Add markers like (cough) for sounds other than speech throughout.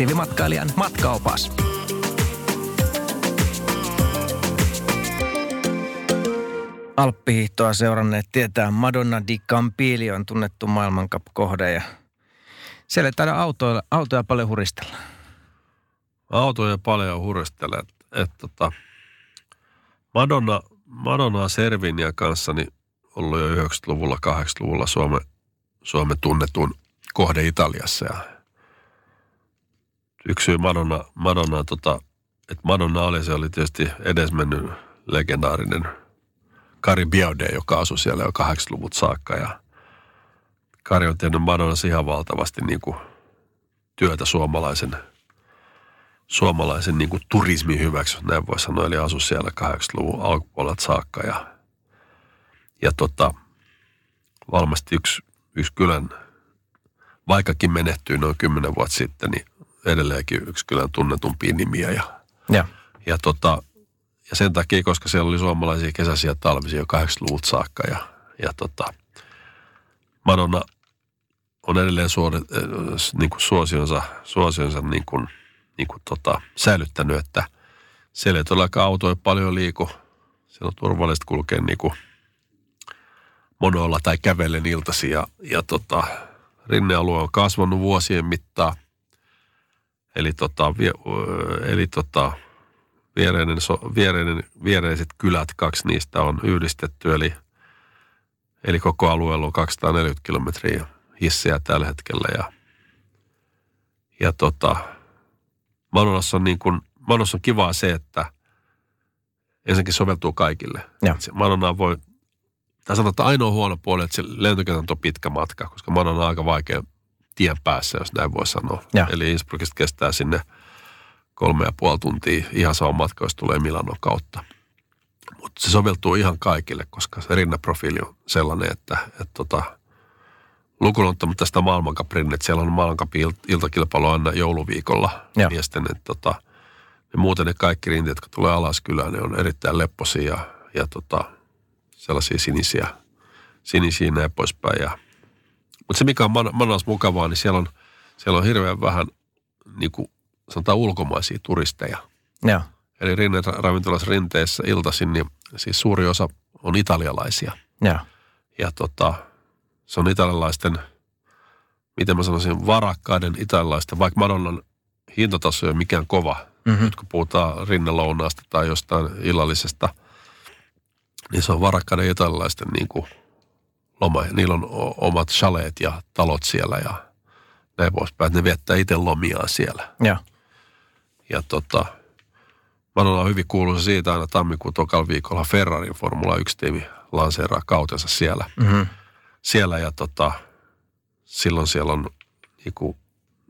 Aktiivimatkailijan matkaopas. Alppihiihtoa seuranneet tietää Madonna di Campiglio on tunnettu maailmankap-kohde ja siellä ei taida autoja, autoja paljon huristella. autoja paljon huristelen. Että et, tota, Madonna, Madonna Servinia kanssa niin ollut jo 90-luvulla, 80-luvulla Suomen, Suomen tunnetun kohde Italiassa. Ja yksi syy Madonna, Madonna tota, että Madonna oli, se oli tietysti edesmennyt legendaarinen Kari Biaude, joka asui siellä jo 80-luvut saakka. Ja Kari on tehnyt Madonnassa ihan valtavasti niin kuin työtä suomalaisen – suomalaisen niin kuin turismin hyväksi, näin voi sanoa. Eli asu siellä 80-luvun alkupuolelta saakka. Ja, ja tota, varmasti yksi, yksi kylän, vaikkakin menehtyi noin kymmenen vuotta sitten, niin edelleenkin yksi kylän tunnetumpia nimiä. Ja, Ja. ja, tota, ja sen takia, koska siellä oli suomalaisia kesäisiä talvisia jo 80-luvulta saakka. Ja, ja tota, Madonna on edelleen suori, äh, niin kuin suosionsa, suosionsa niin kuin – niin kuin tota, säilyttänyt, että siellä ei todellakaan autoja paljon liiku. Siellä on turvallista kulkea niin kuin monoilla tai kävellen iltasi ja, ja tota, rinnealue on kasvanut vuosien mittaan. Eli, tota, vie, eli tota, viereinen, so, viereinen, viereiset kylät, kaksi niistä on yhdistetty, eli, eli koko alueella on 240 kilometriä hissejä tällä hetkellä ja, ja tota, Madonnassa on, niin kuin, Madonnassa on kivaa se, että ensinnäkin soveltuu kaikille. Madonna voi, tai sanotaan, että ainoa huono puoli, että se lentokentän on pitkä matka, koska Madonna on aika vaikea tien päässä, jos näin voi sanoa. Joo. Eli Innsbruckista kestää sinne kolme ja puoli tuntia ihan sama matka, jos tulee Milanon kautta. Mutta se soveltuu ihan kaikille, koska se rinneprofiili on sellainen, että, että tota, lukuun ottamatta tästä maailmankaprin, että siellä on maailmankapin il- iltakilpailu aina jouluviikolla Joo. miesten, että tota, ja muuten ne kaikki rinteet, jotka tulee alas kylään, ne on erittäin lepposia ja, ja tota, sellaisia sinisiä, sinisiä ja näin poispäin. Ja, mutta se, mikä on Man- Manas mukavaa, niin siellä on, siellä on hirveän vähän niin kuin sanotaan ulkomaisia turisteja. Joo. Eli rinne, ravintolassa rinteessä iltaisin, niin siis suuri osa on italialaisia. Joo. Ja tota, se on italialaisten, miten mä sanoisin, varakkaiden italialaisten, vaikka Madonnan hintataso ei ole mikään kova. Mhm. Nyt kun puhutaan rinnelounaasta tai jostain illallisesta, niin se on varakkaiden italialaisten niin kuin loma. Niillä on omat chaleet ja talot siellä ja näin poispäin. Ne viettää itse lomiaan siellä. Joo. Ja tota, Madonna on hyvin kuuluisa siitä aina tammikuun tokalla viikolla Ferrarin Formula 1-tiimi lanseeraa kautensa siellä. Mhm. Siellä ja tota, silloin siellä on niinku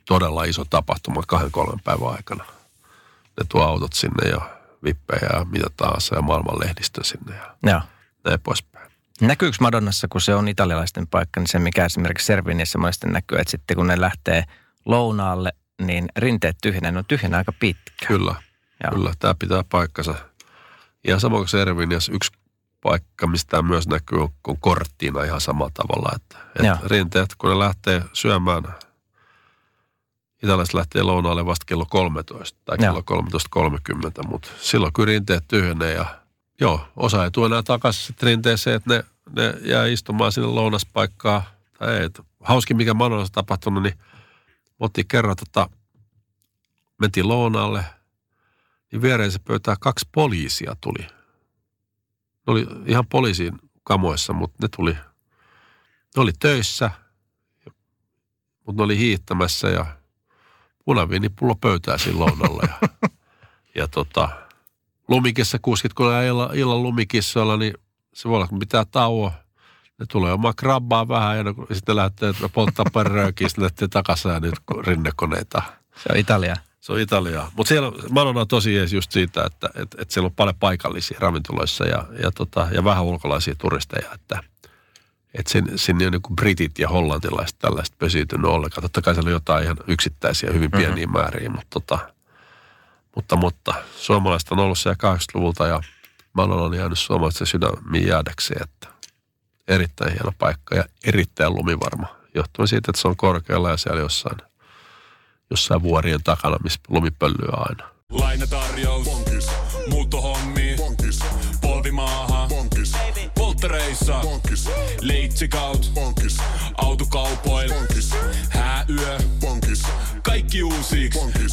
todella iso tapahtuma kahden kolmen päivän aikana. Ne tuo autot sinne ja vippejä ja mitä tahansa ja maailman lehdistö sinne ja Joo. näin poispäin. Näkyykö Madonnassa, kun se on italialaisten paikka, niin se mikä esimerkiksi Serviniassa monesti näkyy, että sitten kun ne lähtee lounaalle, niin rinteet tyhjenee, ne on tyhjenä aika pitkä. Kyllä, Joo. kyllä. Tämä pitää paikkansa. Ja samoin kuin Servinias, yksi paikka, mistä tämä myös näkyy, on, korttiina ihan samalla tavalla. Että, että rinteet, kun ne lähtee syömään, italialaiset lähtee lounaalle vasta kello 13 tai kello 13.30, mutta silloin kyllä rinteet tyhjenee ja joo, osa ei tule enää takaisin sitten rinteeseen, että ne, ne jää istumaan sinne lounaspaikkaan. Tai ei, hauskin mikä Manolassa tapahtunut, niin oltiin kerran tota, mentiin lounaalle, niin viereensä pöytään kaksi poliisia tuli. Ne oli ihan poliisin kamoissa, mutta ne tuli, ne oli töissä, mutta ne oli hiihtämässä ja punaviinipullo pöytää siinä lounalla. Ja, (laughs) ja tota, lumikissa kuskit, kun illan, illan lumikissoilla, niin se voi olla, kun pitää tauo. Ne tulee omaa krabbaa vähän ja ne, sitten lähtee polttaa pari röökiä, sitten lähtee takaisin ja nyt rinnekoneita. Se on Italia. Se on Italiaa. Mutta siellä Madonna on tosi jees just siitä, että et, et siellä on paljon paikallisia ravintoloissa ja, ja, tota, ja vähän ulkolaisia turisteja, että et sinne, sinne on niin britit ja hollantilaiset tällaiset pesiytynyt ollenkaan. Totta kai siellä on jotain ihan yksittäisiä, hyvin pieniä mm-hmm. määriä, mutta, tota, mutta, mutta suomalaiset on ollut siellä 80-luvulta ja Madonna on jäänyt suomalaisten sydämiin jäädäkseen, että erittäin hieno paikka ja erittäin lumivarma. Johtuen siitä, että se on korkealla ja siellä jossain – jossain vuorien takana, missä lumi pöllyy aina. Lainatarjous. Bonkis. Muuttohommi. Bonkis. Polvimaaha. Bonkis. Polttereissa. Bonkis. Leitsikaut. Bonkis. Autokaupoil. Bonkis. Hääyö. Bonkis. Kaikki uusi. S-pankis.